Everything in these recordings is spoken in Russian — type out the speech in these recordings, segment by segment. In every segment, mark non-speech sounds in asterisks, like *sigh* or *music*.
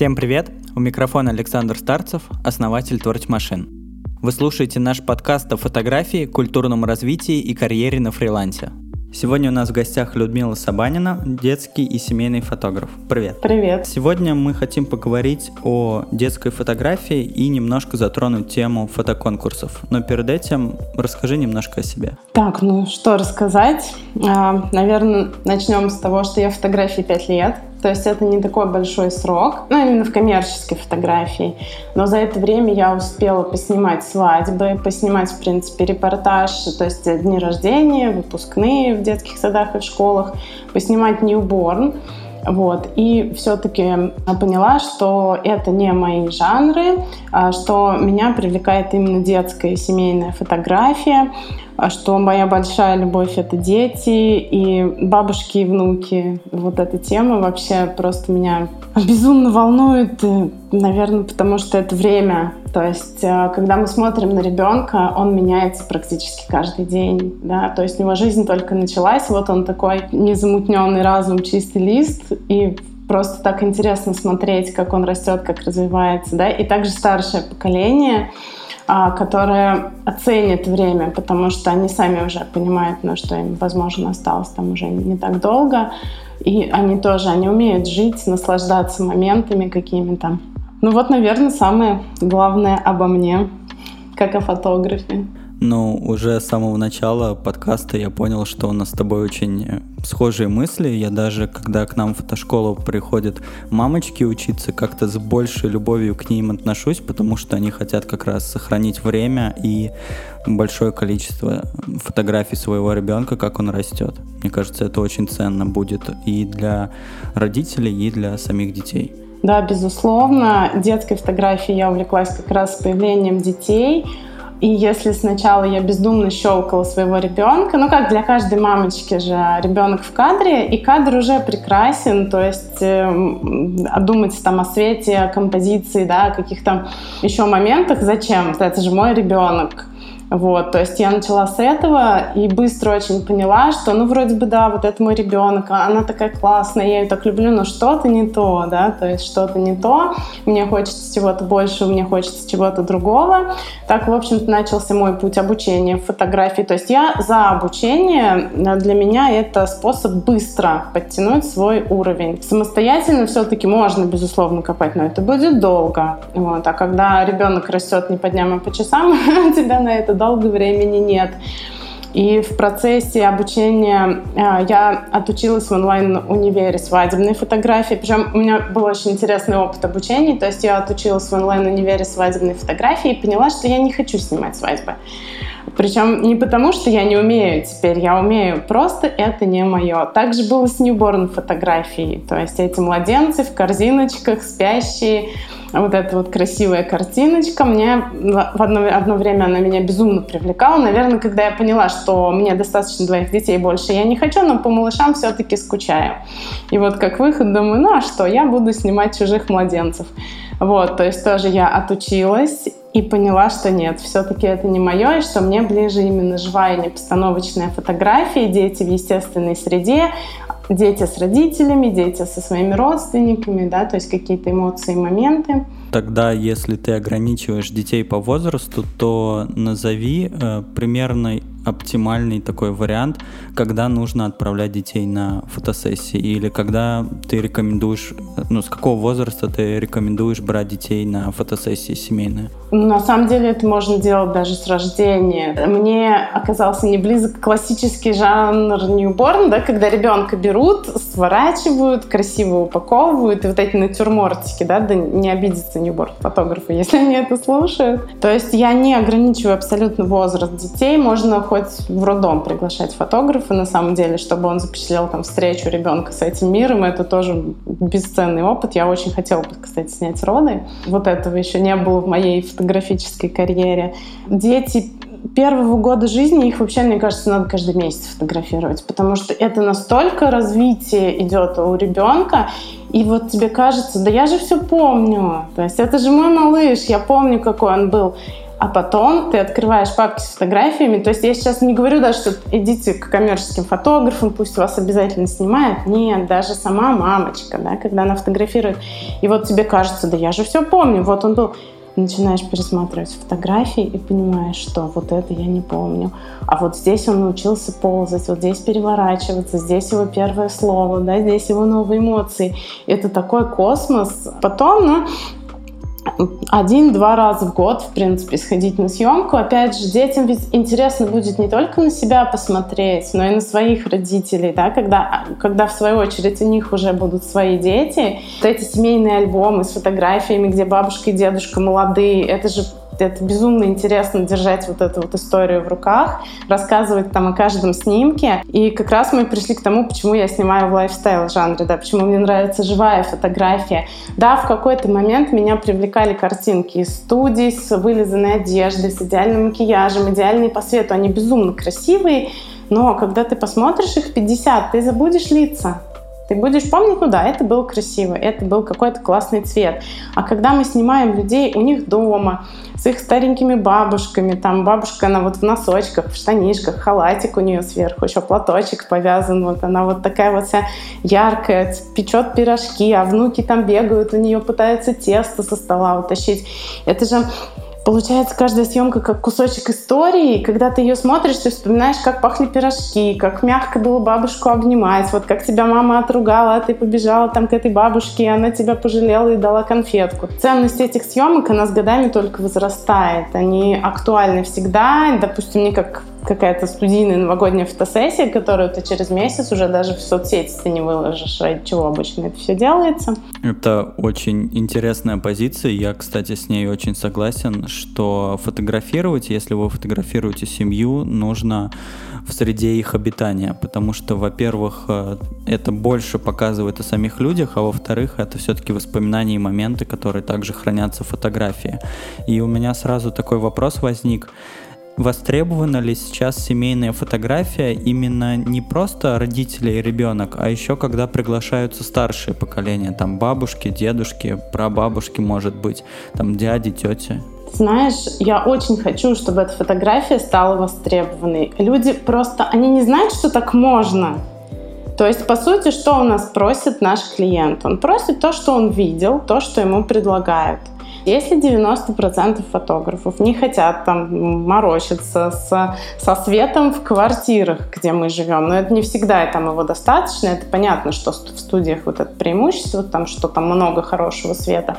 Всем привет! У микрофона Александр Старцев, основатель Творч Машин. Вы слушаете наш подкаст о фотографии, культурном развитии и карьере на фрилансе. Сегодня у нас в гостях Людмила Сабанина, детский и семейный фотограф. Привет. Привет. Сегодня мы хотим поговорить о детской фотографии и немножко затронуть тему фотоконкурсов. Но перед этим расскажи немножко о себе. Так, ну что рассказать? А, наверное, начнем с того, что я фотографии 5 лет. То есть это не такой большой срок, ну, именно в коммерческой фотографии. Но за это время я успела поснимать свадьбы, поснимать, в принципе, репортаж, то есть дни рождения, выпускные в детских садах и в школах, поснимать ньюборн. Вот. И все-таки поняла, что это не мои жанры, а что меня привлекает именно детская и семейная фотография. А что моя большая любовь — это дети и бабушки и внуки. Вот эта тема вообще просто меня безумно волнует, наверное, потому что это время. То есть, э, когда мы смотрим на ребенка, он меняется практически каждый день. Да? То есть у него жизнь только началась, вот он такой незамутненный разум, чистый лист, и просто так интересно смотреть, как он растет, как развивается. Да? И также старшее поколение — которые оценят время, потому что они сами уже понимают, ну, что им, возможно, осталось там уже не так долго. И они тоже, они умеют жить, наслаждаться моментами какими-то. Ну вот, наверное, самое главное обо мне, как о фотографе. Ну, уже с самого начала подкаста я понял, что у нас с тобой очень э, схожие мысли. Я даже, когда к нам в фотошколу приходят мамочки учиться, как-то с большей любовью к ним отношусь, потому что они хотят как раз сохранить время и большое количество фотографий своего ребенка, как он растет. Мне кажется, это очень ценно будет и для родителей, и для самих детей. Да, безусловно. Детской фотографией я увлеклась как раз с появлением детей – и если сначала я бездумно щелкала своего ребенка, ну как для каждой мамочки же ребенок в кадре, и кадр уже прекрасен, то есть э, думать там о свете, о композиции, да, о каких-то еще моментах, зачем? Это же мой ребенок. Вот, то есть я начала с этого и быстро очень поняла, что, ну, вроде бы, да, вот это мой ребенок, а она такая классная, я ее так люблю, но что-то не то, да, то есть что-то не то, мне хочется чего-то больше, мне хочется чего-то другого. Так, в общем-то, начался мой путь обучения фотографии. То есть я за обучение, для меня это способ быстро подтянуть свой уровень. Самостоятельно все-таки можно, безусловно, копать, но это будет долго. Вот. А когда ребенок растет не по дням, а по часам, *laughs* тебя на это долго времени нет. И в процессе обучения э, я отучилась в онлайн-универе свадебной фотографии. Причем у меня был очень интересный опыт обучения. То есть я отучилась в онлайн-универе свадебной фотографии и поняла, что я не хочу снимать свадьбы. Причем не потому, что я не умею теперь, я умею, просто это не мое. Также было с ньюборн фотографией, то есть эти младенцы в корзиночках, спящие, вот эта вот красивая картиночка, мне в одно, одно время она меня безумно привлекала. Наверное, когда я поняла, что мне достаточно двоих детей больше я не хочу, но по малышам все-таки скучаю. И вот как выход думаю, ну а что, я буду снимать чужих младенцев. Вот, то есть тоже я отучилась и поняла, что нет, все-таки это не мое, и что мне ближе именно живая непостановочная фотография, дети в естественной среде, дети с родителями, дети со своими родственниками, да, то есть какие-то эмоции, моменты. Тогда, если ты ограничиваешь детей по возрасту, то назови э, примерный оптимальный такой вариант, когда нужно отправлять детей на фотосессии или когда ты рекомендуешь, ну, с какого возраста ты рекомендуешь брать детей на фотосессии семейные? На самом деле это можно делать даже с рождения. Мне оказался не близок классический жанр ньюборн, да, когда ребенка берут, сворачивают, красиво упаковывают, и вот эти натюрмортики, да, да не обидятся ньюборн фотографы, если они это слушают. То есть я не ограничиваю абсолютно возраст детей, можно хоть в роддом приглашать фотографа, на самом деле, чтобы он запечатлел там встречу ребенка с этим миром. Это тоже бесценный опыт. Я очень хотела бы, кстати, снять роды. Вот этого еще не было в моей фотографической карьере. Дети первого года жизни их вообще, мне кажется, надо каждый месяц фотографировать, потому что это настолько развитие идет у ребенка, и вот тебе кажется, да я же все помню, то есть это же мой малыш, я помню, какой он был. А потом ты открываешь папки с фотографиями. То есть я сейчас не говорю даже, что идите к коммерческим фотографам, пусть вас обязательно снимают. Нет, даже сама мамочка, да, когда она фотографирует. И вот тебе кажется, да я же все помню, вот он был начинаешь пересматривать фотографии и понимаешь, что вот это я не помню. А вот здесь он научился ползать, вот здесь переворачиваться, здесь его первое слово, да, здесь его новые эмоции. Это такой космос. Потом, ну, один-два раза в год, в принципе, сходить на съемку. Опять же, детям ведь интересно будет не только на себя посмотреть, но и на своих родителей, да, когда, когда в свою очередь у них уже будут свои дети. Вот эти семейные альбомы с фотографиями, где бабушка и дедушка молодые, это же это безумно интересно держать вот эту вот историю в руках, рассказывать там о каждом снимке. И как раз мы пришли к тому, почему я снимаю в лайфстайл жанре, да, почему мне нравится живая фотография. Да, в какой-то момент меня привлекали картинки из студий с вылизанной одеждой, с идеальным макияжем, идеальные по свету. Они безумно красивые, но когда ты посмотришь их 50, ты забудешь лица. Ты будешь помнить, ну да, это было красиво, это был какой-то классный цвет. А когда мы снимаем людей у них дома, с их старенькими бабушками, там бабушка, она вот в носочках, в штанишках, халатик у нее сверху, еще платочек повязан, вот она вот такая вот вся яркая, печет пирожки, а внуки там бегают, у нее пытаются тесто со стола утащить. Это же Получается, каждая съемка как кусочек истории, и когда ты ее смотришь, ты вспоминаешь, как пахли пирожки, как мягко было бабушку обнимать, вот как тебя мама отругала, а ты побежала там к этой бабушке, и она тебя пожалела и дала конфетку. Ценность этих съемок, она с годами только возрастает. Они актуальны всегда. Допустим, мне как какая-то студийная новогодняя фотосессия, которую ты через месяц уже даже в соцсети ты не выложишь, ради чего обычно это все делается. Это очень интересная позиция. Я, кстати, с ней очень согласен, что фотографировать, если вы фотографируете семью, нужно в среде их обитания, потому что, во-первых, э, это больше показывает о самих людях, а во-вторых, это все-таки воспоминания и моменты, которые также хранятся в фотографии. И у меня сразу такой вопрос возник. Востребована ли сейчас семейная фотография именно не просто родители и ребенок, а еще когда приглашаются старшие поколения, там бабушки, дедушки, прабабушки, может быть, там дяди, тети? Знаешь, я очень хочу, чтобы эта фотография стала востребованной. Люди просто, они не знают, что так можно. То есть, по сути, что у нас просит наш клиент? Он просит то, что он видел, то, что ему предлагают. Если 90% фотографов не хотят там морочиться с, со светом в квартирах, где мы живем, но это не всегда и там его достаточно, это понятно, что в студиях вот это преимущество, там, что там много хорошего света,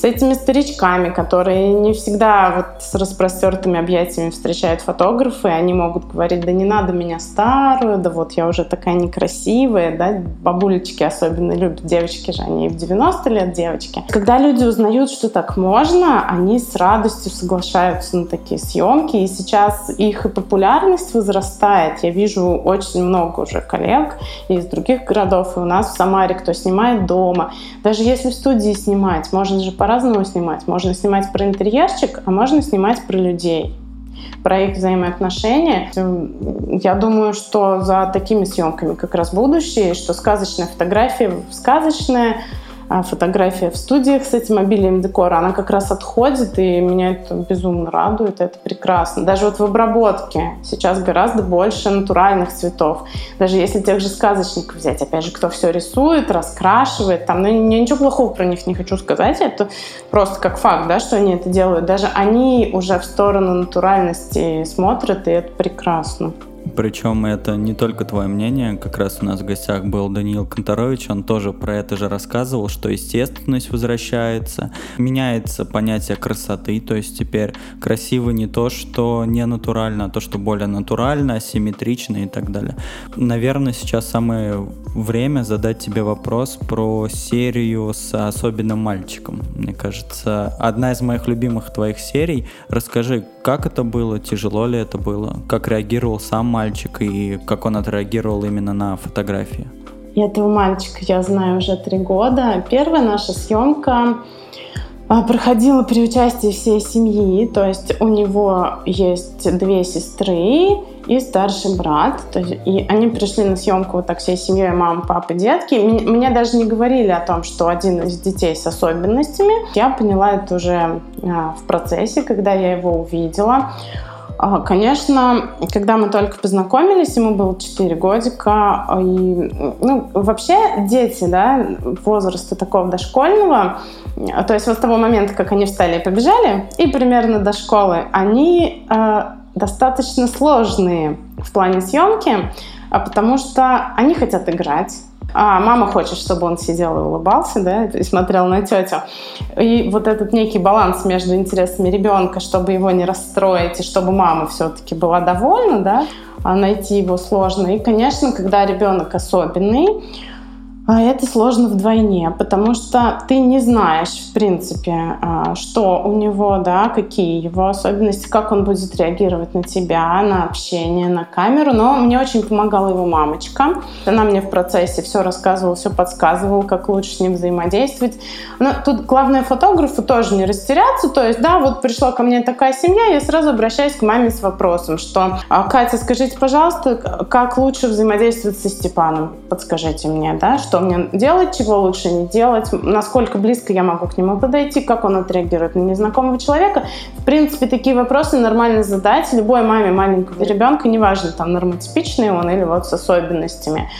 с этими старичками, которые не всегда вот с распростертыми объятиями встречают фотографы, они могут говорить, да не надо меня старую, да вот я уже такая некрасивая, да, бабулечки особенно любят, девочки же, они в 90 лет девочки. Когда люди узнают, что так можно, они с радостью соглашаются на такие съемки, и сейчас их и популярность возрастает. Я вижу очень много уже коллег из других городов, и у нас в Самаре, кто снимает дома. Даже если в студии снимать, можно же по-разному снимать. Можно снимать про интерьерчик, а можно снимать про людей про их взаимоотношения. Я думаю, что за такими съемками как раз будущее, что сказочная фотография сказочная, фотография в студиях с этим обилием декора, она как раз отходит, и меня это безумно радует, это прекрасно. Даже вот в обработке сейчас гораздо больше натуральных цветов. Даже если тех же сказочников взять, опять же, кто все рисует, раскрашивает, там, ну, я ничего плохого про них не хочу сказать, это просто как факт, да, что они это делают. Даже они уже в сторону натуральности смотрят, и это прекрасно. Причем это не только твое мнение, как раз у нас в гостях был Даниил Конторович, он тоже про это же рассказывал, что естественность возвращается, меняется понятие красоты, то есть теперь красиво не то, что не натурально, а то, что более натурально, асимметрично и так далее. Наверное, сейчас самое время задать тебе вопрос про серию с особенным мальчиком. Мне кажется, одна из моих любимых твоих серий. Расскажи, как это было, тяжело ли это было, как реагировал сам мальчик и как он отреагировал именно на фотографии? Этого мальчика я знаю уже три года. Первая наша съемка а, проходила при участии всей семьи, то есть у него есть две сестры, и старший брат. То есть, и они пришли на съемку вот так всей семьей, мама, папа, детки. Мне даже не говорили о том, что один из детей с особенностями. Я поняла это уже а, в процессе, когда я его увидела. А, конечно, когда мы только познакомились, ему было 4 годика, и, ну, вообще дети, да, возраста такого дошкольного, то есть вот с того момента, как они встали и побежали, и примерно до школы, они э, достаточно сложные в плане съемки, а потому что они хотят играть, а мама хочет, чтобы он сидел и улыбался, да, и смотрел на тетю. И вот этот некий баланс между интересами ребенка, чтобы его не расстроить, и чтобы мама все-таки была довольна, да, а найти его сложно. И, конечно, когда ребенок особенный, а это сложно вдвойне, потому что ты не знаешь, в принципе, а, что у него, да, какие его особенности, как он будет реагировать на тебя, на общение, на камеру. Но мне очень помогала его мамочка. Она мне в процессе все рассказывала, все подсказывала, как лучше с ним взаимодействовать. Но тут главное фотографу тоже не растеряться. То есть, да, вот пришла ко мне такая семья, я сразу обращаюсь к маме с вопросом, что «А, Катя, скажите, пожалуйста, как лучше взаимодействовать со Степаном? Подскажите мне, да, что мне делать, чего лучше не делать, насколько близко я могу к нему подойти, как он отреагирует на незнакомого человека. В принципе, такие вопросы нормально задать любой маме маленького ребенка, неважно, там, нормотипичный он или вот с особенностями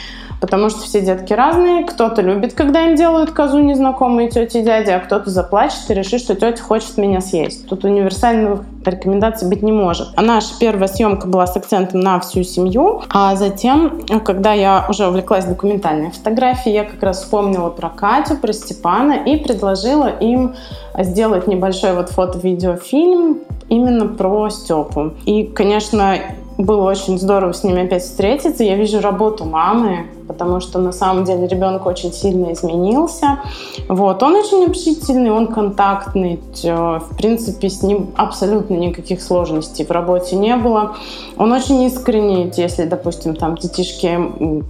потому что все детки разные. Кто-то любит, когда им делают козу незнакомые тети и дяди, а кто-то заплачет и решит, что тетя хочет меня съесть. Тут универсальных рекомендаций быть не может. А наша первая съемка была с акцентом на всю семью, а затем, когда я уже увлеклась документальной фотографией, я как раз вспомнила про Катю, про Степана и предложила им сделать небольшой вот фото-видеофильм именно про Степу. И, конечно, было очень здорово с ними опять встретиться. Я вижу работу мамы, потому что на самом деле ребенок очень сильно изменился. Вот. Он очень общительный, он контактный. В принципе, с ним абсолютно никаких сложностей в работе не было. Он очень искренний, если, допустим, там детишки,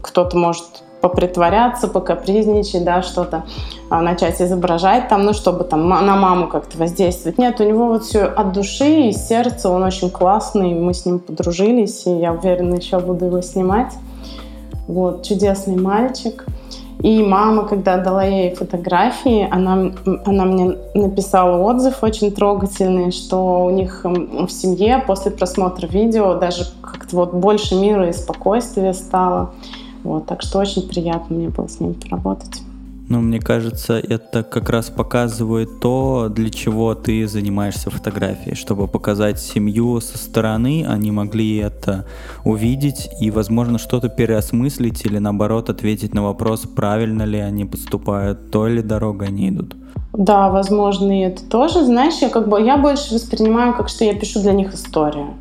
кто-то может попритворяться, покапризничать, да, что-то а, начать изображать там, ну, чтобы там на маму как-то воздействовать. Нет, у него вот все от души и сердца, он очень классный, мы с ним подружились, и я уверена, еще буду его снимать. Вот, чудесный мальчик. И мама, когда дала ей фотографии, она, она мне написала отзыв очень трогательный, что у них в семье после просмотра видео даже как-то вот больше мира и спокойствия стало. Вот, так что очень приятно мне было с ним поработать. Ну, мне кажется, это как раз показывает то, для чего ты занимаешься фотографией, чтобы показать семью со стороны, они могли это увидеть и, возможно, что-то переосмыслить или, наоборот, ответить на вопрос, правильно ли они поступают, то ли дорогой они идут. Да, возможно, и это тоже. Знаешь, я как бы я больше воспринимаю, как что я пишу для них историю.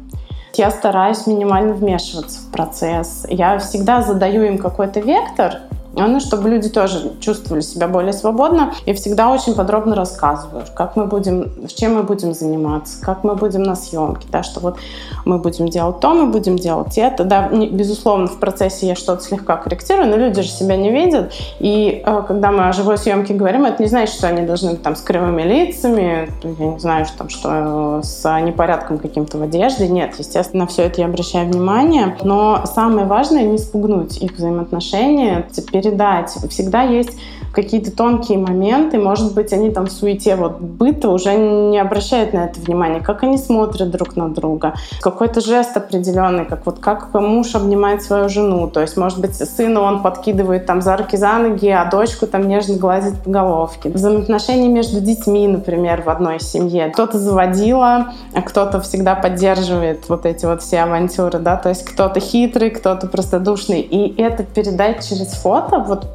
Я стараюсь минимально вмешиваться в процесс. Я всегда задаю им какой-то вектор, ну, чтобы люди тоже чувствовали себя более свободно. Я всегда очень подробно рассказываю, как мы будем, чем мы будем заниматься, как мы будем на съемке, да, что вот мы будем делать то, мы будем делать это. Да, безусловно, в процессе я что-то слегка корректирую, но люди же себя не видят. И э, когда мы о живой съемке говорим, это не значит, что они должны там с кривыми лицами, я не знаю, что, там, что с непорядком каким-то в одежде. Нет, естественно, все это я обращаю внимание. Но самое важное не спугнуть их взаимоотношения, передать. Всегда есть какие-то тонкие моменты, может быть, они там в суете вот быта уже не обращают на это внимание, как они смотрят друг на друга, какой-то жест определенный, как вот как муж обнимает свою жену, то есть, может быть, сына он подкидывает там за руки, за ноги, а дочку там нежно гладит по головке. Взаимоотношения между детьми, например, в одной семье. Кто-то заводила, а кто-то всегда поддерживает вот эти вот все авантюры, да, то есть кто-то хитрый, кто-то простодушный, и это передать через фото, вот,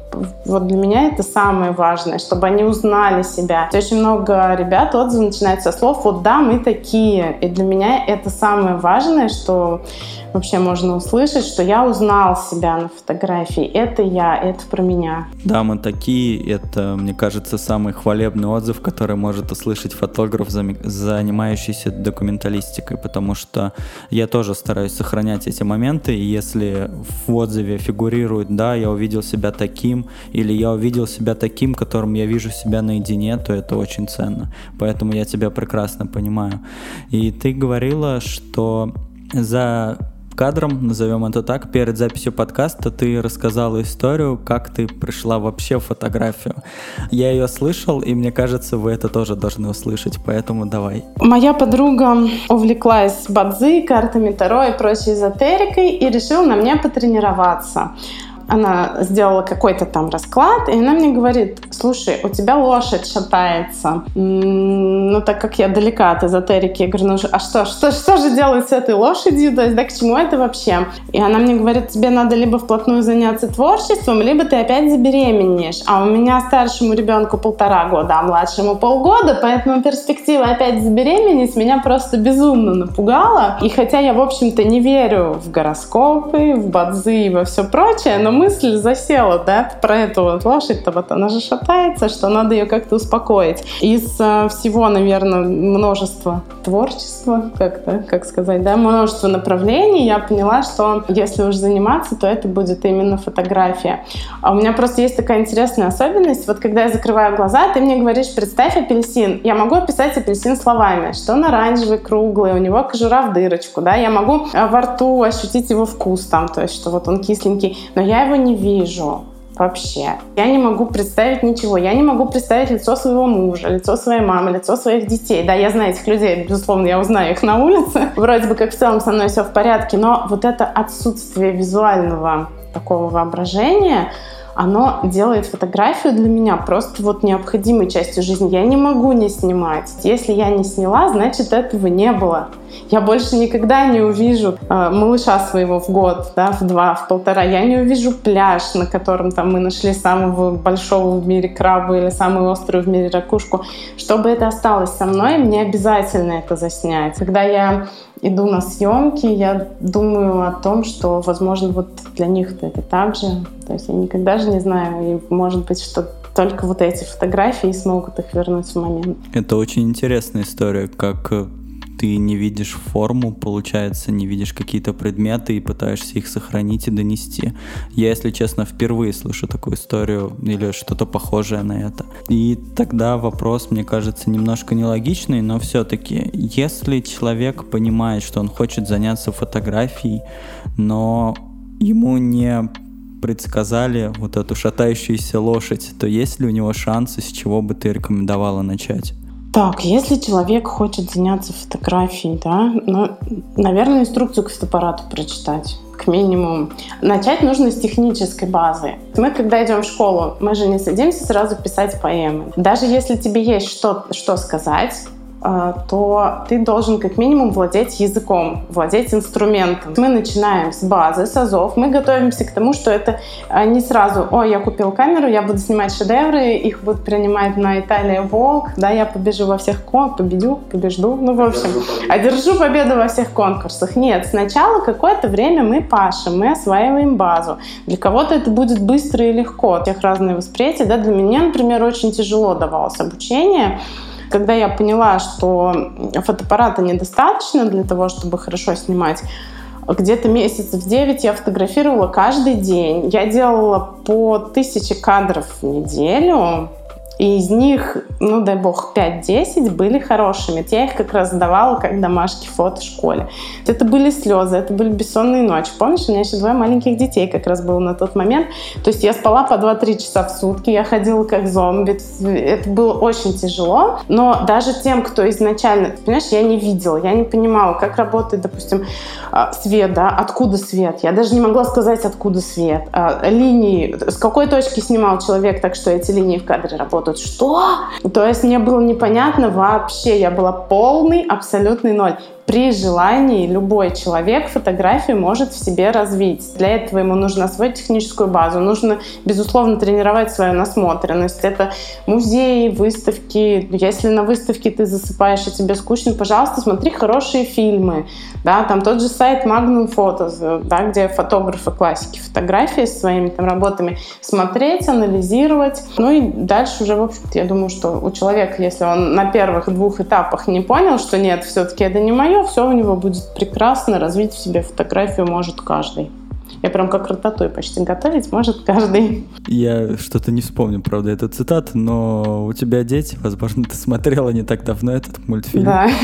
вот для меня это самое важное, чтобы они узнали себя. Очень много ребят отзывы начинают со слов «вот да, мы такие». И для меня это самое важное, что вообще можно услышать, что я узнал себя на фотографии. Это я, это про меня. Да, мы такие. Это, мне кажется, самый хвалебный отзыв, который может услышать фотограф, занимающийся документалистикой, потому что я тоже стараюсь сохранять эти моменты, и если в отзыве фигурирует, да, я увидел себя таким, или я увидел себя таким, которым я вижу себя наедине, то это очень ценно. Поэтому я тебя прекрасно понимаю. И ты говорила, что за кадром, назовем это так, перед записью подкаста ты рассказала историю, как ты пришла вообще в фотографию. Я ее слышал, и мне кажется, вы это тоже должны услышать, поэтому давай. Моя подруга увлеклась бадзи, картами Таро и прочей эзотерикой и решила на мне потренироваться она сделала какой-то там расклад, и она мне говорит, слушай, у тебя лошадь шатается. Ну, так как я далека от эзотерики, я говорю, ну, а что, что, что же делать с этой лошадью? То есть, да, к чему это вообще? И она мне говорит, тебе надо либо вплотную заняться творчеством, либо ты опять забеременеешь. А у меня старшему ребенку полтора года, а младшему полгода, поэтому перспектива опять забеременеть меня просто безумно напугала. И хотя я, в общем-то, не верю в гороскопы, в бадзи и во все прочее, но мысль засела, да, про эту вот лошадь-то вот она же шатается, что надо ее как-то успокоить. Из э, всего, наверное, множества творчества, как-то, как сказать, да, множество направлений, я поняла, что если уж заниматься, то это будет именно фотография. А у меня просто есть такая интересная особенность. Вот когда я закрываю глаза, ты мне говоришь, представь апельсин. Я могу описать апельсин словами, что он оранжевый, круглый, у него кожура в дырочку, да, я могу э, во рту ощутить его вкус там, то есть, что вот он кисленький, но я его не вижу вообще. Я не могу представить ничего. Я не могу представить лицо своего мужа, лицо своей мамы, лицо своих детей. Да, я знаю этих людей, безусловно, я узнаю их на улице. *laughs* Вроде бы как в целом со мной все в порядке, но вот это отсутствие визуального такого воображения, оно делает фотографию для меня просто вот необходимой частью жизни. Я не могу не снимать. Если я не сняла, значит этого не было. Я больше никогда не увижу э, малыша своего в год, да, в два, в полтора. Я не увижу пляж, на котором там мы нашли самого большого в мире краба или самую острую в мире ракушку. Чтобы это осталось со мной, мне обязательно это заснять. Когда я иду на съемки, я думаю о том, что, возможно, вот для них это так же. То есть я никогда же не знаю, и может быть, что только вот эти фотографии смогут их вернуть в момент. Это очень интересная история, как ты не видишь форму, получается, не видишь какие-то предметы и пытаешься их сохранить и донести. Я, если честно, впервые слышу такую историю или что-то похожее на это. И тогда вопрос, мне кажется, немножко нелогичный, но все-таки, если человек понимает, что он хочет заняться фотографией, но ему не предсказали вот эту шатающуюся лошадь, то есть ли у него шансы, с чего бы ты рекомендовала начать? Так, если человек хочет заняться фотографией, да, ну, наверное, инструкцию к фотоаппарату прочитать к минимуму. Начать нужно с технической базы. Мы, когда идем в школу, мы же не садимся сразу писать поэмы. Даже если тебе есть что, что сказать, то ты должен как минимум владеть языком, владеть инструментом. Мы начинаем с базы, с азов. Мы готовимся к тому, что это а, не сразу, о, я купил камеру, я буду снимать шедевры, их будут принимать на Италия Волк, да, я побежу во всех конкурсах, победю, побежду, ну, в общем, одержу победу во всех конкурсах. Нет, сначала какое-то время мы пашем, мы осваиваем базу. Для кого-то это будет быстро и легко, у всех разные восприятия, да, для меня, например, очень тяжело давалось обучение, когда я поняла, что фотоаппарата недостаточно для того, чтобы хорошо снимать, где-то месяцев 9 я фотографировала каждый день. Я делала по тысяче кадров в неделю. И из них, ну дай бог, 5-10 были хорошими. Я их как раз сдавала как домашки фото в школе. Это были слезы, это были бессонные ночи. Помнишь, у меня еще двое маленьких детей как раз было на тот момент. То есть я спала по 2-3 часа в сутки, я ходила как зомби. Это было очень тяжело. Но даже тем, кто изначально, понимаешь, я не видела, я не понимала, как работает, допустим, а, свет, да, откуда свет. Я даже не могла сказать, откуда свет. А, линии, с какой точки снимал человек, так что эти линии в кадре работают работают. Что? То есть мне было непонятно вообще. Я была полный, абсолютный ноль при желании любой человек фотографию может в себе развить. Для этого ему нужно освоить техническую базу, нужно, безусловно, тренировать свою насмотренность. Это музеи, выставки. Если на выставке ты засыпаешь и тебе скучно, пожалуйста, смотри хорошие фильмы. Да, там тот же сайт Magnum Photos, да, где фотографы классики фотографии с своими там работами смотреть, анализировать. Ну и дальше уже, в общем-то, я думаю, что у человека, если он на первых двух этапах не понял, что нет, все-таки это не мое, мое, все у него будет прекрасно, развить в себе фотографию может каждый. Я прям как рататуй почти готовить может каждый. Я что-то не вспомню, правда, эту цитату, но у тебя дети, возможно, ты смотрела не так давно этот мультфильм. Да. *laughs*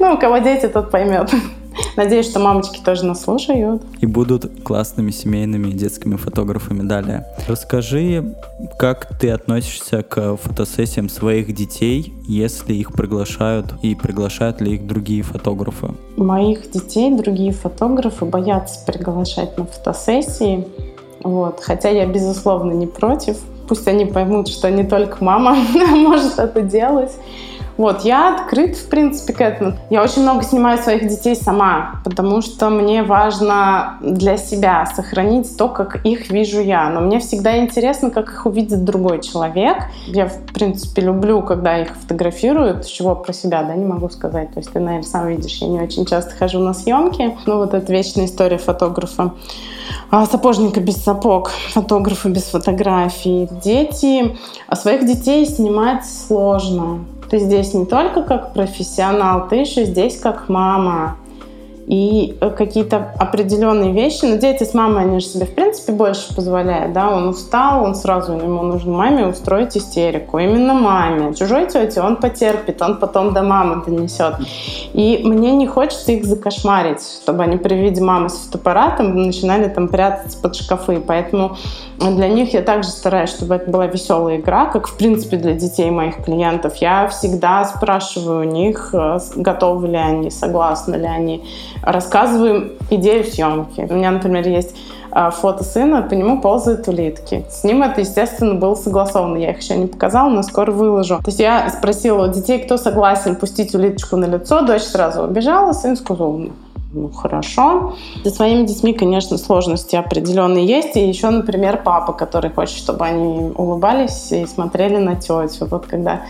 Ну, у кого дети, тот поймет. Надеюсь, что мамочки тоже нас слушают. И будут классными семейными детскими фотографами далее. Расскажи, как ты относишься к фотосессиям своих детей, если их приглашают, и приглашают ли их другие фотографы? Моих детей другие фотографы боятся приглашать на фотосессии. Вот. Хотя я, безусловно, не против. Пусть они поймут, что не только мама *laughs* может это делать. Вот, я открыт, в принципе, к этому. Я очень много снимаю своих детей сама, потому что мне важно для себя сохранить то, как их вижу я. Но мне всегда интересно, как их увидит другой человек. Я, в принципе, люблю, когда их фотографируют. Чего про себя, да, не могу сказать. То есть ты, наверное, сам видишь, я не очень часто хожу на съемки. Ну, вот это вечная история фотографа. А, сапожника без сапог, фотографа без фотографий. Дети, а своих детей снимать сложно. Ты здесь не только как профессионал, ты еще здесь как мама и э, какие-то определенные вещи. Но дети с мамой, они же себе, в принципе, больше позволяют, да, он устал, он сразу, ему нужно маме устроить истерику, именно маме. Чужой тете он потерпит, он потом до мамы донесет. И мне не хочется их закошмарить, чтобы они при виде мамы с фотоаппаратом начинали там прятаться под шкафы. Поэтому для них я также стараюсь, чтобы это была веселая игра, как, в принципе, для детей моих клиентов. Я всегда спрашиваю у них, э, готовы ли они, согласны ли они рассказываем идею съемки. У меня, например, есть а, фото сына, по нему ползают улитки. С ним это, естественно, было согласовано. Я их еще не показала, но скоро выложу. То есть я спросила у детей, кто согласен пустить улиточку на лицо. Дочь сразу убежала, сын сказал, ну, ну, хорошо. Со своими детьми, конечно, сложности определенные есть. И еще, например, папа, который хочет, чтобы они улыбались и смотрели на тетю. Вот когда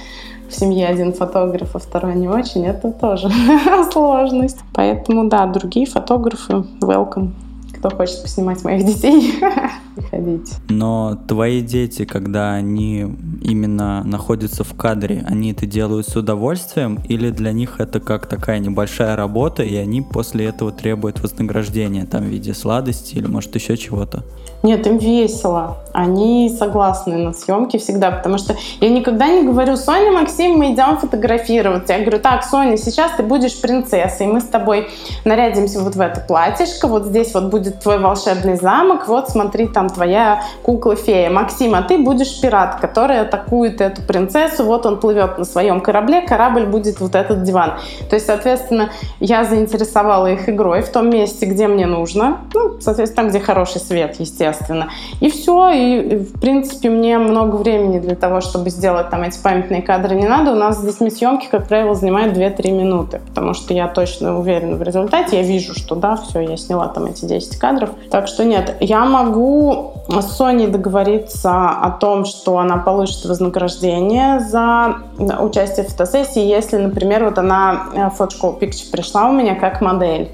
в семье один фотограф, а второй не очень, это тоже *laughs* сложность. Поэтому, да, другие фотографы, welcome. Кто хочет поснимать моих детей, *laughs* приходите. Но твои дети, когда они именно находятся в кадре, они это делают с удовольствием или для них это как такая небольшая работа, и они после этого требуют вознаграждения там в виде сладости или может еще чего-то? Нет, им весело. Они согласны на съемки всегда, потому что я никогда не говорю, Соня, Максим, мы идем фотографироваться. Я говорю, так, Соня, сейчас ты будешь принцессой, мы с тобой нарядимся вот в это платьишко, вот здесь вот будет твой волшебный замок, вот смотри, там твоя кукла-фея. Максим, а ты будешь пират, который атакует эту принцессу, вот он плывет на своем корабле, корабль будет вот этот диван. То есть, соответственно, я заинтересовала их игрой в том месте, где мне нужно, ну, соответственно, там, где хороший свет, естественно. И все, и в принципе мне много времени для того, чтобы сделать там эти памятные кадры не надо. У нас с детьми съемки, как правило, занимают 2-3 минуты, потому что я точно уверена в результате, я вижу, что да, все, я сняла там эти 10 кадров. Так что нет, я могу с Соней договориться о том, что она получит вознаграждение за участие в фотосессии, если, например, вот она в фотошколу Picture пришла у меня как модель.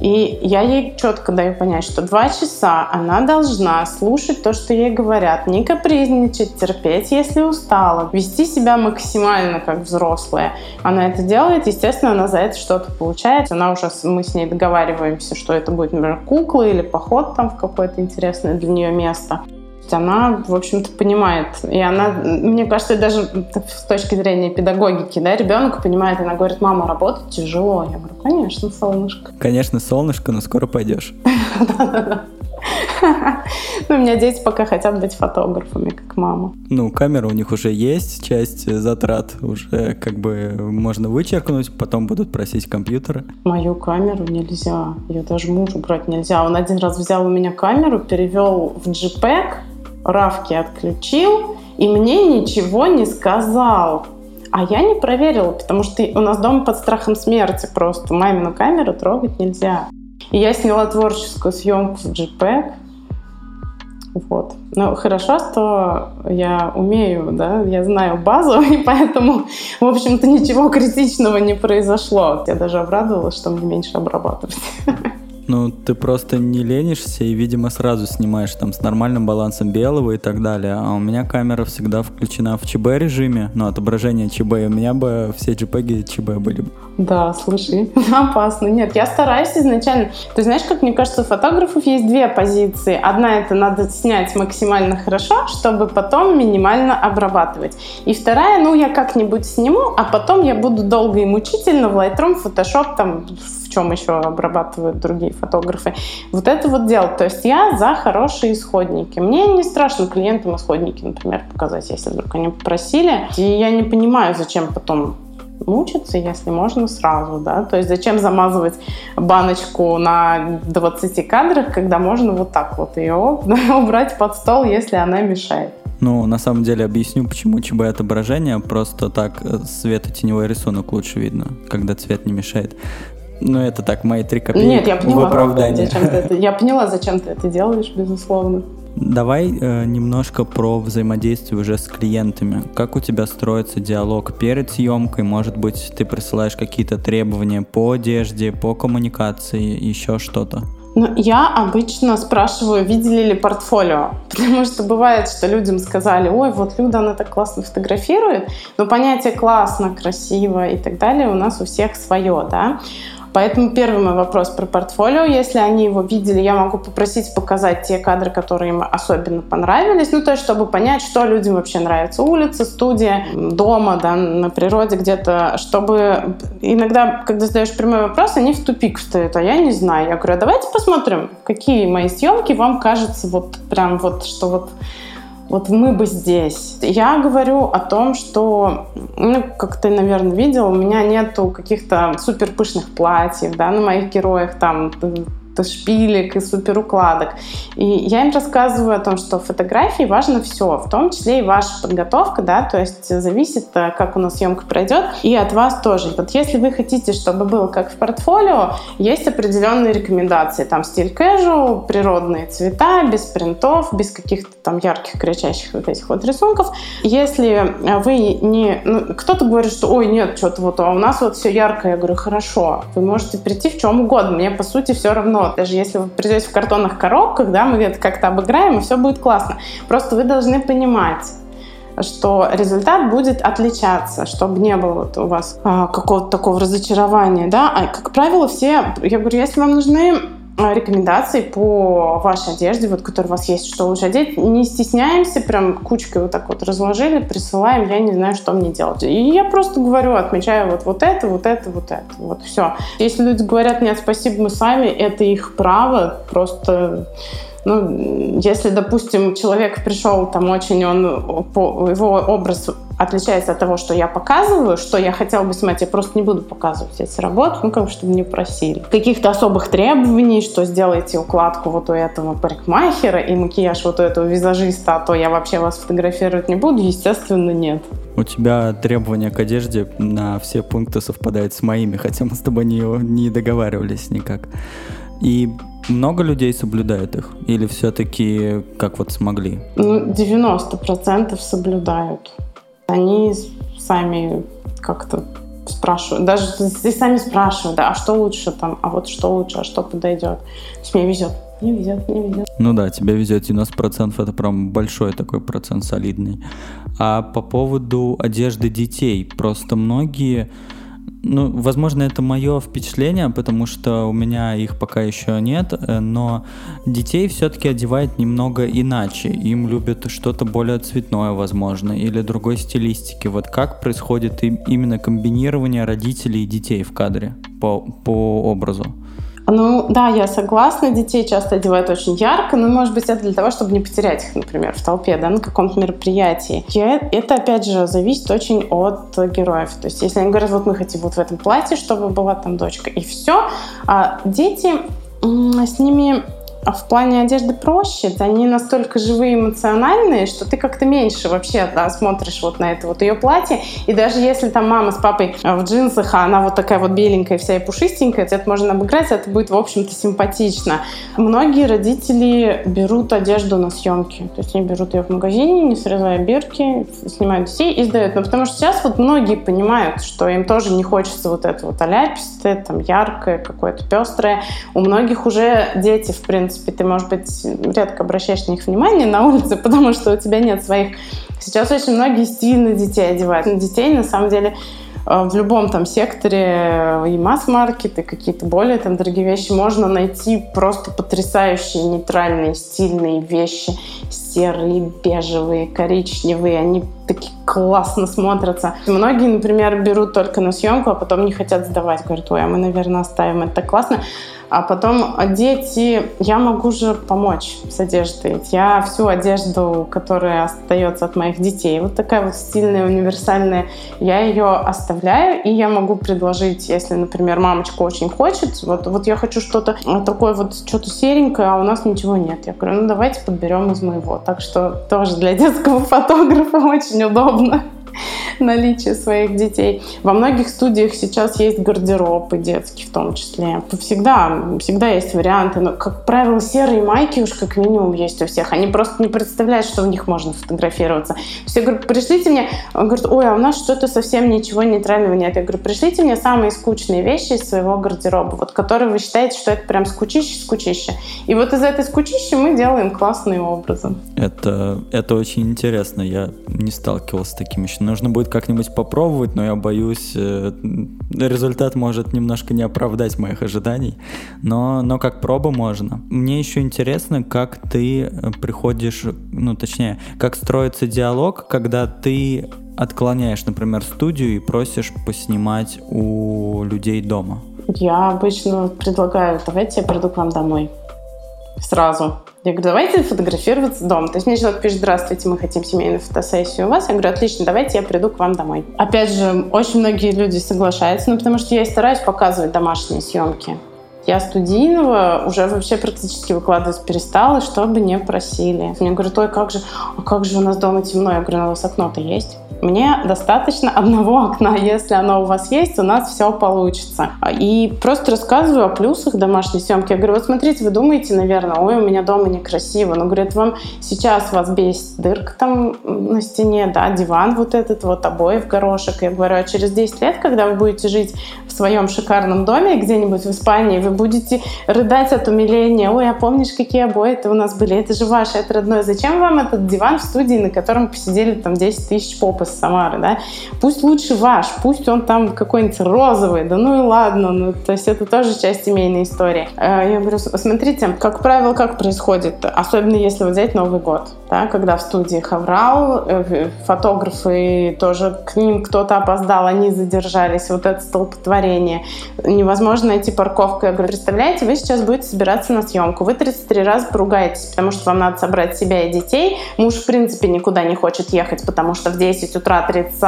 И я ей четко даю понять, что два часа она должна слушать то, что ей говорят, не капризничать, терпеть, если устала, вести себя максимально как взрослая. Она это делает, естественно, она за это что-то получает. Она уже, мы с ней договариваемся, что это будет, например, кукла или поход там в какое-то интересное для нее место она, в общем-то, понимает. И она, мне кажется, даже с точки зрения педагогики, да, ребенок понимает, она говорит, мама, работать тяжело. Я говорю, конечно, солнышко. Конечно, солнышко, но скоро пойдешь. *laughs* Ну, у меня дети пока хотят быть фотографами, как мама. Ну, камера у них уже есть, часть затрат уже как бы можно вычеркнуть, потом будут просить компьютеры. Мою камеру нельзя, ее даже мужу брать нельзя. Он один раз взял у меня камеру, перевел в JPEG, равки отключил и мне ничего не сказал. А я не проверила, потому что у нас дома под страхом смерти просто. Мамину камеру трогать нельзя. И я сняла творческую съемку в JPEG. Вот. Но хорошо, что я умею, да, я знаю базу, *laughs* и поэтому, в общем-то, ничего критичного не произошло. Я даже обрадовалась, что мне меньше обрабатывать. *laughs* Ну, ты просто не ленишься и, видимо, сразу снимаешь там с нормальным балансом белого и так далее. А у меня камера всегда включена в ЧБ режиме, ну, отображение ЧБ, и у меня бы все JPEG ЧБ были бы. Да, слушай, *laughs* опасно. Нет, я стараюсь изначально. Ты знаешь, как мне кажется, у фотографов есть две позиции. Одна — это надо снять максимально хорошо, чтобы потом минимально обрабатывать. И вторая, ну, я как-нибудь сниму, а потом я буду долго и мучительно в Lightroom, Photoshop там чем еще обрабатывают другие фотографы. Вот это вот дело. То есть я за хорошие исходники. Мне не страшно клиентам исходники, например, показать, если вдруг они попросили. И я не понимаю, зачем потом мучиться, если можно сразу, да, то есть зачем замазывать баночку на 20 кадрах, когда можно вот так вот ее *laughs* убрать под стол, если она мешает. Ну, на самом деле объясню, почему ЧБ отображение. Просто так э, светотеневой рисунок лучше видно, когда цвет не мешает. Ну, это так, мои три копейки Нет, я поняла, в оправдании. Зачем ты это, я поняла, зачем ты это делаешь, безусловно. Давай э, немножко про взаимодействие уже с клиентами. Как у тебя строится диалог перед съемкой? Может быть, ты присылаешь какие-то требования по одежде, по коммуникации, еще что-то? Ну, я обычно спрашиваю, видели ли портфолио, *laughs* потому что бывает, что людям сказали, ой, вот Люда, она так классно фотографирует, но понятие классно, красиво и так далее у нас у всех свое, да. Поэтому первый мой вопрос про портфолио. Если они его видели, я могу попросить показать те кадры, которые им особенно понравились. Ну, то есть, чтобы понять, что людям вообще нравится. Улица, студия, дома, да, на природе где-то. Чтобы иногда, когда задаешь прямой вопрос, они в тупик встают, а я не знаю. Я говорю, а давайте посмотрим, какие мои съемки вам кажется вот прям вот, что вот вот мы бы здесь. Я говорю о том, что, ну, как ты, наверное, видел, у меня нету каких-то супер пышных платьев, да, на моих героях там шпилек и суперукладок. И я им рассказываю о том, что в фотографии важно все, в том числе и ваша подготовка, да, то есть зависит, э, как у нас съемка пройдет, и от вас тоже. Вот если вы хотите, чтобы было как в портфолио, есть определенные рекомендации, там стиль casual, природные цвета, без принтов, без каких-то там ярких, кричащих вот этих вот рисунков. Если вы не... Ну, кто-то говорит, что ой, нет, что-то вот, а у нас вот все яркое. Я говорю, хорошо, вы можете прийти в чем угодно, мне по сути все равно даже если вы придете в картонных коробках, да, мы это как-то обыграем, и все будет классно. Просто вы должны понимать, что результат будет отличаться, чтобы не было вот у вас а, какого-то такого разочарования, да. А, как правило, все, я говорю, если вам нужны рекомендаций по вашей одежде, вот, которая у вас есть, что лучше одеть. Не стесняемся, прям кучкой вот так вот разложили, присылаем, я не знаю, что мне делать. И я просто говорю, отмечаю вот, вот это, вот это, вот это. Вот все. Если люди говорят, нет, спасибо, мы сами, это их право, просто ну, если, допустим, человек пришел, там очень он, его образ отличается от того, что я показываю, что я хотела бы снимать, я просто не буду показывать эти работы, ну, как бы, чтобы не просили. Каких-то особых требований, что сделайте укладку вот у этого парикмахера и макияж вот у этого визажиста, а то я вообще вас фотографировать не буду, естественно, нет. У тебя требования к одежде на все пункты совпадают с моими, хотя мы с тобой не, не договаривались никак. И много людей соблюдают их? Или все-таки как вот смогли? Ну, 90% соблюдают. Они сами как-то спрашивают, даже и сами спрашивают, да, а что лучше там, а вот что лучше, а что подойдет. То есть мне везет, не везет, не везет. Ну да, тебе везет 90%, это прям большой такой процент, солидный. А по поводу одежды детей, просто многие ну, возможно, это мое впечатление, потому что у меня их пока еще нет, э, но детей все-таки одевают немного иначе. Им любят что-то более цветное, возможно, или другой стилистики. Вот как происходит именно комбинирование родителей и детей в кадре по, по образу? Ну, да, я согласна. Детей часто одевают очень ярко, но, может быть, это для того, чтобы не потерять их, например, в толпе, да, на каком-то мероприятии. И это, опять же, зависит очень от героев. То есть, если они говорят, вот мы хотим вот в этом платье, чтобы была там дочка, и все, а дети с ними а в плане одежды проще, они настолько живые, эмоциональные, что ты как-то меньше вообще да, смотришь вот на это вот ее платье. И даже если там мама с папой а, в джинсах, а она вот такая вот беленькая вся и пушистенькая, это можно обыграть, это будет, в общем-то, симпатично. Многие родители берут одежду на съемки. То есть они берут ее в магазине, не срезая бирки, снимают детей и сдают. Но потому что сейчас вот многие понимают, что им тоже не хочется вот это вот аляпистое, там яркое, какое-то пестрое. У многих уже дети, в принципе, принципе, ты, может быть, редко обращаешь на них внимание на улице, *laughs* потому что у тебя нет своих... Сейчас очень многие стильно детей одевают. Детей, на самом деле, в любом там секторе и масс-маркет, и какие-то более там дорогие вещи можно найти просто потрясающие нейтральные стильные вещи серые, бежевые, коричневые, они такие классно смотрятся. Многие, например, берут только на съемку, а потом не хотят сдавать. Говорят, ой, а мы, наверное, оставим. Это так классно. А потом дети, я могу же помочь с одеждой. Я всю одежду, которая остается от моих детей, вот такая вот стильная, универсальная, я ее оставляю, и я могу предложить, если, например, мамочка очень хочет, вот, вот я хочу что-то такое вот, что-то серенькое, а у нас ничего нет. Я говорю, ну давайте подберем из моего. Так что тоже для детского *laughs* фотографа очень удобно. *laughs* наличие своих детей. Во многих студиях сейчас есть гардеробы детские в том числе. Всегда, всегда есть варианты. Но, как правило, серые майки уж как минимум есть у всех. Они просто не представляют, что в них можно фотографироваться. Все говорят, пришлите мне, он говорит, ой, а у нас что-то совсем ничего нейтрального нет. Я говорю, пришлите мне самые скучные вещи из своего гардероба, вот которые вы считаете, что это прям скучище-скучище. И вот из этой скучищи мы делаем классные образы. Это, это очень интересно. Я не сталкивался с таким еще. Нужно будет как-нибудь попробовать, но я боюсь, э, результат может немножко не оправдать моих ожиданий. Но, но как проба можно. Мне еще интересно, как ты э, приходишь, ну точнее, как строится диалог, когда ты отклоняешь, например, студию и просишь поснимать у людей дома. Я обычно предлагаю, давайте я приду к вам домой. Сразу. Я говорю, давайте фотографироваться дома. То есть мне человек пишет, здравствуйте, мы хотим семейную фотосессию у вас. Я говорю, отлично, давайте я приду к вам домой. Опять же, очень многие люди соглашаются, ну, потому что я стараюсь показывать домашние съемки. Я студийного уже вообще практически выкладывать перестала, чтобы не просили. Мне говорят, ой, как же, а как же у нас дома темно? Я говорю, ну у вас окно-то есть? Мне достаточно одного окна. Если оно у вас есть, у нас все получится. И просто рассказываю о плюсах домашней съемки. Я говорю, вот смотрите, вы думаете, наверное, ой, у меня дома некрасиво. Но, говорят, вам сейчас вас бесит дырка там на стене, да, диван вот этот, вот обои в горошек. Я говорю, а через 10 лет, когда вы будете жить в своем шикарном доме где-нибудь в Испании, вы будете рыдать от умиления. Ой, а помнишь, какие обои это у нас были? Это же ваше, это родное. Зачем вам этот диван в студии, на котором посидели там 10 тысяч поп из Самары, да? Пусть лучше ваш, пусть он там какой-нибудь розовый, да ну и ладно. Ну, то есть это тоже часть семейной истории. Э, я говорю, смотрите, как правило, как происходит, особенно если взять Новый год, да, когда в студии хаврал, э, фотографы тоже к ним кто-то опоздал, они задержались, вот это столпотворение. Невозможно найти парковку. Я говорю, представляете, вы сейчас будете собираться на съемку, вы 33 раза поругаетесь, потому что вам надо собрать себя и детей. Муж, в принципе, никуда не хочет ехать, потому что в 10 утра 30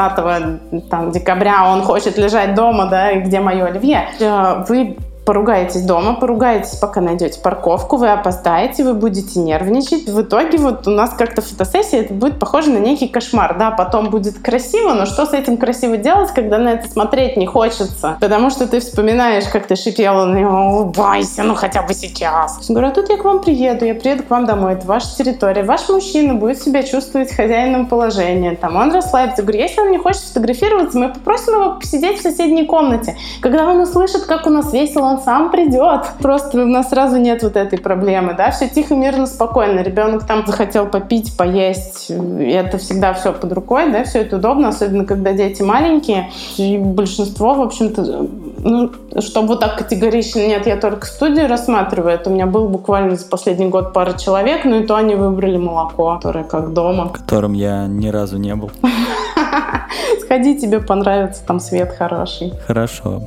там, декабря он хочет лежать дома, да, и где мое оливье. Э, вы поругаетесь дома, поругаетесь, пока найдете парковку, вы опоздаете, вы будете нервничать. В итоге вот у нас как-то фотосессия, это будет похоже на некий кошмар. Да, потом будет красиво, но что с этим красиво делать, когда на это смотреть не хочется? Потому что ты вспоминаешь, как ты шипела на него, улыбайся, ну хотя бы сейчас. Говорю, а тут я к вам приеду, я приеду к вам домой, это ваша территория. Ваш мужчина будет себя чувствовать хозяином положения. Там он расслабится. Говорю, если он не хочет фотографироваться, мы попросим его посидеть в соседней комнате. Когда он услышит, как у нас весело, он сам придет. Просто у нас сразу нет вот этой проблемы, да, все тихо, мирно, спокойно. Ребенок там захотел попить, поесть, и это всегда все под рукой, да, все это удобно, особенно когда дети маленькие. И большинство, в общем-то, ну, чтобы вот так категорично, нет, я только студию рассматриваю, это у меня был буквально за последний год пара человек, но и то они выбрали молоко, которое как дома. В котором я ни разу не был. *laughs* Сходи, тебе понравится, там свет хороший. Хорошо.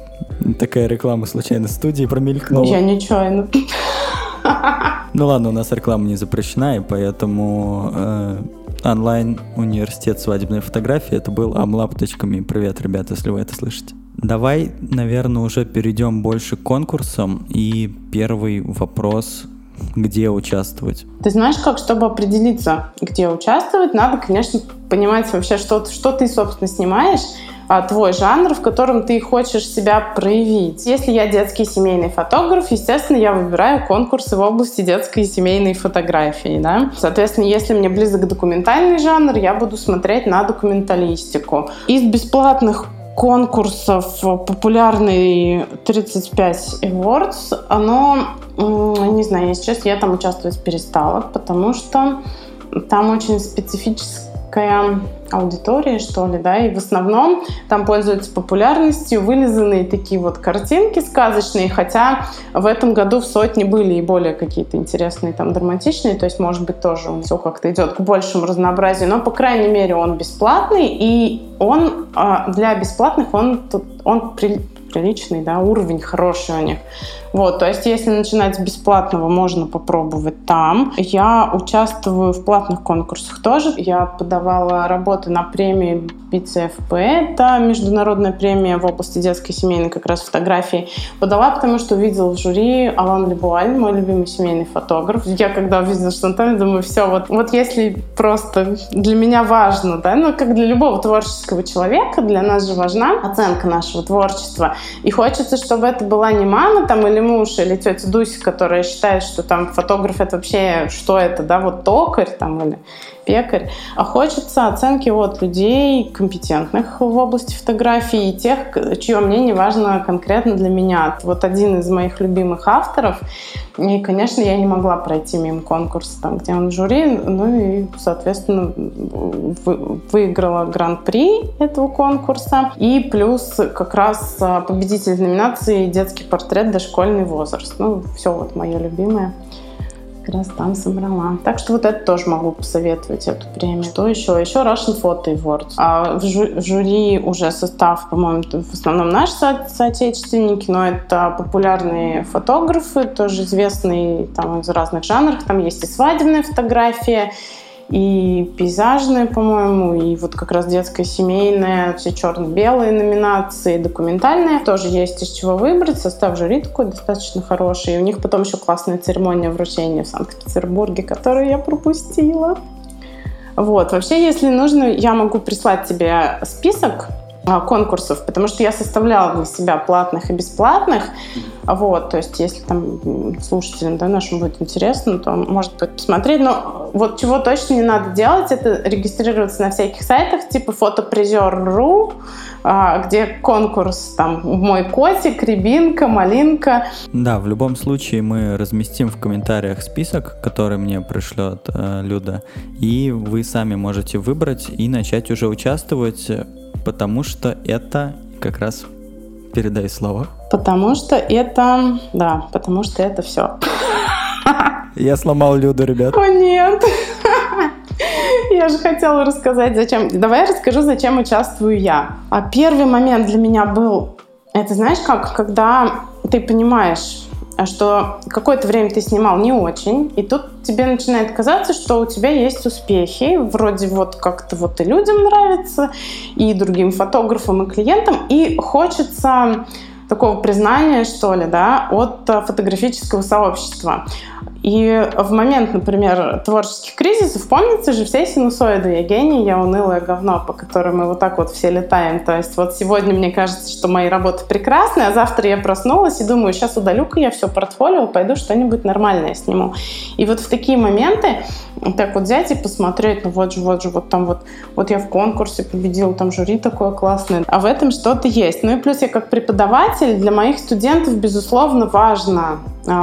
Такая реклама случайно студии промелькнула. Я нечаянно. Ну ладно, у нас реклама не запрещена, и поэтому э, онлайн университет свадебной фотографии это был amlab.me. Привет, ребята, если вы это слышите. Давай, наверное, уже перейдем больше к конкурсам. И первый вопрос где участвовать? Ты знаешь, как, чтобы определиться, где участвовать, надо, конечно, понимать вообще, что, что ты, собственно, снимаешь, а, твой жанр, в котором ты хочешь себя проявить. Если я детский семейный фотограф, естественно, я выбираю конкурсы в области детской и семейной фотографии. Да? Соответственно, если мне близок документальный жанр, я буду смотреть на документалистику. Из бесплатных конкурсов популярный 35 Awards, оно, не знаю, честно, я там участвовать перестала, потому что там очень специфически узкая аудитория, что ли, да, и в основном там пользуются популярностью вылизанные такие вот картинки сказочные, хотя в этом году в сотне были и более какие-то интересные там драматичные, то есть, может быть, тоже он все как-то идет к большему разнообразию, но, по крайней мере, он бесплатный, и он а, для бесплатных, он, он приличный, да, уровень хороший у них. Вот, то есть, если начинать с бесплатного, можно попробовать там. Я участвую в платных конкурсах тоже. Я подавала работы на премию BCFP, это международная премия в области детской и семейной как раз фотографии. Подала, потому что увидела в жюри Алан Лебуаль, мой любимый семейный фотограф. Я когда увидела, что он там, думаю, все, вот, вот если просто для меня важно, да, ну, как для любого творческого человека, для нас же важна оценка нашего творчества. И хочется, чтобы это была не мама там или муж или тетя Дуся, которая считает, что там фотограф это вообще что это, да, вот токарь там или пекарь, а хочется оценки от людей компетентных в области фотографии и тех, чье мнение важно конкретно для меня. Вот один из моих любимых авторов, и, конечно, я не могла пройти мимо конкурса, там, где он жюри, ну и, соответственно, выиграла гран-при этого конкурса. И плюс как раз а, победитель номинации «Детский портрет. Дошкольный возраст». Ну, все вот мое любимое как раз там собрала. Так что вот это тоже могу посоветовать, эту премию. Что еще? Еще Russian Photo Awards. А в, жю- в жюри уже состав, по-моему, в основном наши со- соотечественники, но это популярные фотографы, тоже известные там из разных жанров. Там есть и свадебная фотография, и пейзажные, по-моему, и вот как раз детская, семейная, все черно-белые номинации, документальные. Тоже есть из чего выбрать. Состав жюри такой достаточно хороший. И у них потом еще классная церемония вручения в Санкт-Петербурге, которую я пропустила. Вот. Вообще, если нужно, я могу прислать тебе список конкурсов, потому что я составляла для себя платных и бесплатных. Вот, то есть, если там слушателям да, нашим будет интересно, то может быть посмотреть. Но вот чего точно не надо делать, это регистрироваться на всяких сайтах типа фотопризер.ру, а, где конкурс там «Мой котик», «Рябинка», «Малинка». Да, в любом случае мы разместим в комментариях список, который мне пришлет э, Люда, и вы сами можете выбрать и начать уже участвовать потому что это как раз передай слова. Потому что это, да, потому что это все. *laughs* Я сломал Люду, ребят. О нет. *laughs* Я же хотела рассказать, зачем. Давай я расскажу, зачем участвую я. А первый момент для меня был, это знаешь как, когда ты понимаешь, что какое-то время ты снимал не очень, и тут тебе начинает казаться, что у тебя есть успехи, вроде вот как-то вот и людям нравится, и другим фотографам, и клиентам, и хочется такого признания, что ли, да, от фотографического сообщества. И в момент, например, творческих кризисов, помните же все синусоиды «Я гений, я унылое говно», по которым мы вот так вот все летаем. То есть вот сегодня мне кажется, что мои работы прекрасные, а завтра я проснулась и думаю, сейчас удалю-ка я все портфолио, пойду что-нибудь нормальное сниму. И вот в такие моменты так вот взять и посмотреть, ну вот же, вот же, вот там вот, вот я в конкурсе победил, там жюри такое классное, а в этом что-то есть. Ну и плюс я как преподаватель, для моих студентов, безусловно, важно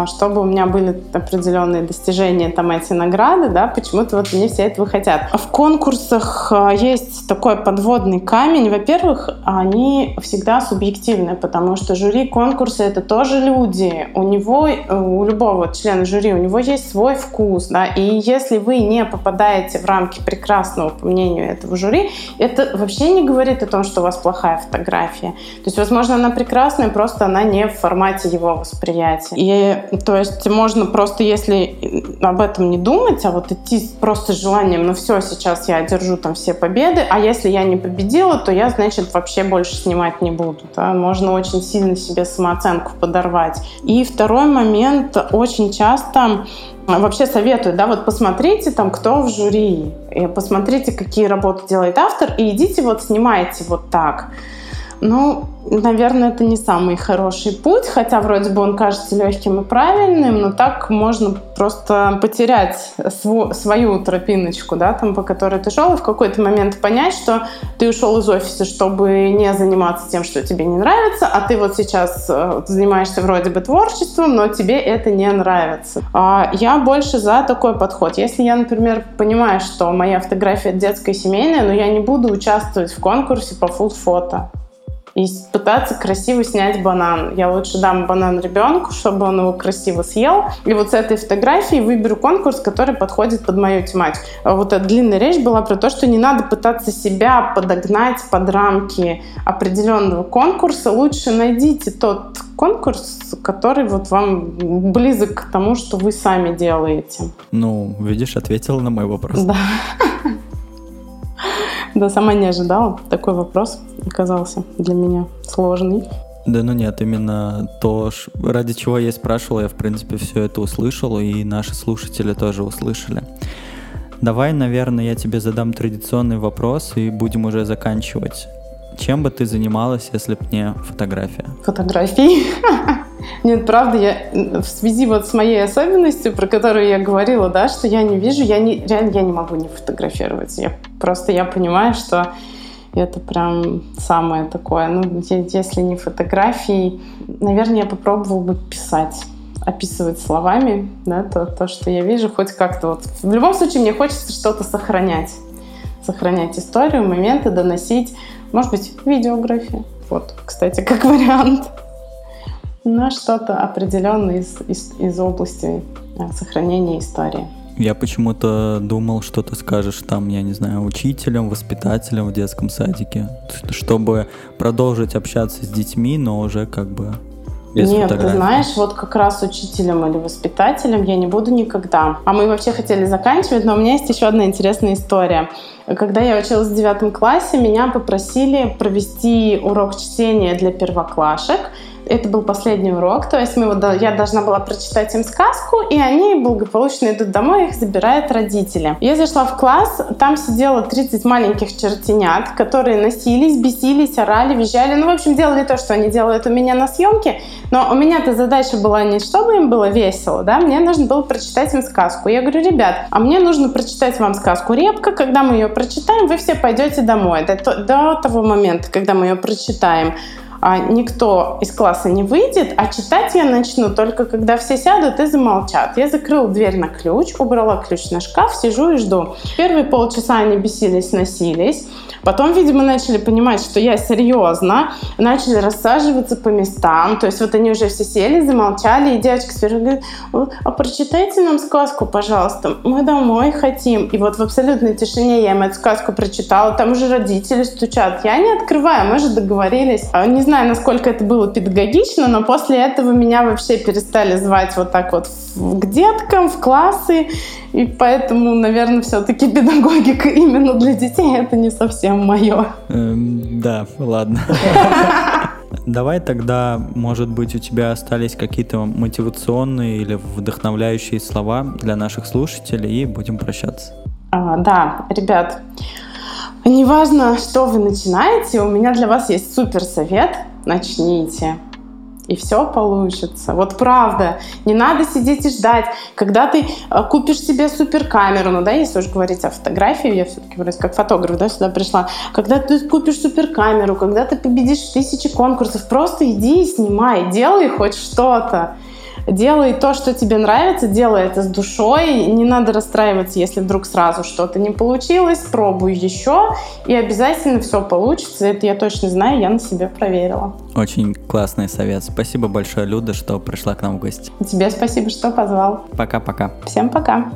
чтобы у меня были определенные достижения, там эти награды, да, почему-то вот мне все этого хотят. В конкурсах а, есть такой подводный камень. Во-первых, они всегда субъективны, потому что жюри конкурса это тоже люди. У него, у любого члена жюри, у него есть свой вкус, да, и если вы не попадаете в рамки прекрасного, по мнению этого жюри, это вообще не говорит о том, что у вас плохая фотография. То есть, возможно, она прекрасная, просто она не в формате его восприятия. И то есть можно просто, если об этом не думать, а вот идти просто с желанием, ну все, сейчас я одержу там все победы, а если я не победила, то я, значит, вообще больше снимать не буду. Да? Можно очень сильно себе самооценку подорвать. И второй момент, очень часто вообще советую, да, вот посмотрите там, кто в жюри, посмотрите, какие работы делает автор, и идите вот снимайте вот так. Ну, наверное, это не самый хороший путь, хотя вроде бы он кажется легким и правильным, но так можно просто потерять свою, свою тропиночку, да, там, по которой ты шел, и в какой-то момент понять, что ты ушел из офиса, чтобы не заниматься тем, что тебе не нравится, а ты вот сейчас э, занимаешься вроде бы творчеством, но тебе это не нравится. А я больше за такой подход. Если я, например, понимаю, что моя фотография детская и семейная, но я не буду участвовать в конкурсе по фуд-фото, и пытаться красиво снять банан. Я лучше дам банан ребенку, чтобы он его красиво съел. И вот с этой фотографией выберу конкурс, который подходит под мою тематику. А вот эта длинная речь была про то, что не надо пытаться себя подогнать под рамки определенного конкурса. Лучше найдите тот конкурс, который вот вам близок к тому, что вы сами делаете. Ну, видишь, ответила на мой вопрос. Да. Да, сама не ожидала. Такой вопрос оказался для меня сложный. Да ну нет, именно то, ради чего я спрашивал, я в принципе все это услышал, и наши слушатели тоже услышали. Давай, наверное, я тебе задам традиционный вопрос, и будем уже заканчивать. Чем бы ты занималась, если бы не фотография? Фотографией? *laughs* Нет, правда, я в связи вот с моей особенностью, про которую я говорила, да, что я не вижу, я не, реально я не могу не фотографировать. Я просто я понимаю, что это прям самое такое. Ну, если не фотографии, наверное, я попробовала бы писать описывать словами, да, то, то, что я вижу, хоть как-то вот. В любом случае, мне хочется что-то сохранять. Сохранять историю, моменты, доносить. Может быть, видеография. Вот, кстати, как вариант на что-то определенное из, из, из области э, сохранения истории. Я почему-то думал, что ты скажешь там, я не знаю, учителем, воспитателем в детском садике, чтобы продолжить общаться с детьми, но уже как бы без Нет, фотографий. ты знаешь, вот как раз учителем или воспитателем я не буду никогда. А мы вообще хотели заканчивать, но у меня есть еще одна интересная история. Когда я училась в девятом классе, меня попросили провести урок чтения для первоклашек – это был последний урок, то есть мы вот, я должна была прочитать им сказку, и они благополучно идут домой, их забирают родители. Я зашла в класс, там сидело 30 маленьких чертенят, которые носились, бесились, орали, визжали, ну, в общем, делали то, что они делают у меня на съемке, но у меня-то задача была не чтобы им было весело, да, мне нужно было прочитать им сказку. Я говорю, ребят, а мне нужно прочитать вам сказку «Репка», когда мы ее прочитаем, вы все пойдете домой. До, до того момента, когда мы ее прочитаем, никто из класса не выйдет, а читать я начну только когда все сядут и замолчат. Я закрыла дверь на ключ, убрала ключ на шкаф, сижу и жду. Первые полчаса они бесились, носились. Потом, видимо, начали понимать, что я серьезно, начали рассаживаться по местам. То есть вот они уже все сели, замолчали, и девочка сверху говорит, а прочитайте нам сказку, пожалуйста, мы домой хотим. И вот в абсолютной тишине я им эту сказку прочитала, там уже родители стучат. Я не открываю, мы же договорились. А не знаю, насколько это было педагогично, но после этого меня вообще перестали звать вот так вот к деткам, в классы. И поэтому, наверное, все-таки педагогика именно для детей это не совсем мое. Эм, да, ладно. *laughs* Давай тогда, может быть, у тебя остались какие-то мотивационные или вдохновляющие слова для наших слушателей, и будем прощаться. А, да, ребят, неважно, что вы начинаете, у меня для вас есть супер совет. Начните и все получится. Вот правда. Не надо сидеть и ждать. Когда ты э, купишь себе суперкамеру, ну да, если уж говорить о фотографии, я все-таки вроде как фотограф, да, сюда пришла. Когда ты купишь суперкамеру, когда ты победишь тысячи конкурсов, просто иди и снимай, делай хоть что-то делай то, что тебе нравится, делай это с душой, не надо расстраиваться, если вдруг сразу что-то не получилось, пробуй еще, и обязательно все получится, это я точно знаю, я на себе проверила. Очень классный совет. Спасибо большое, Люда, что пришла к нам в гости. Тебе спасибо, что позвал. Пока-пока. Всем пока.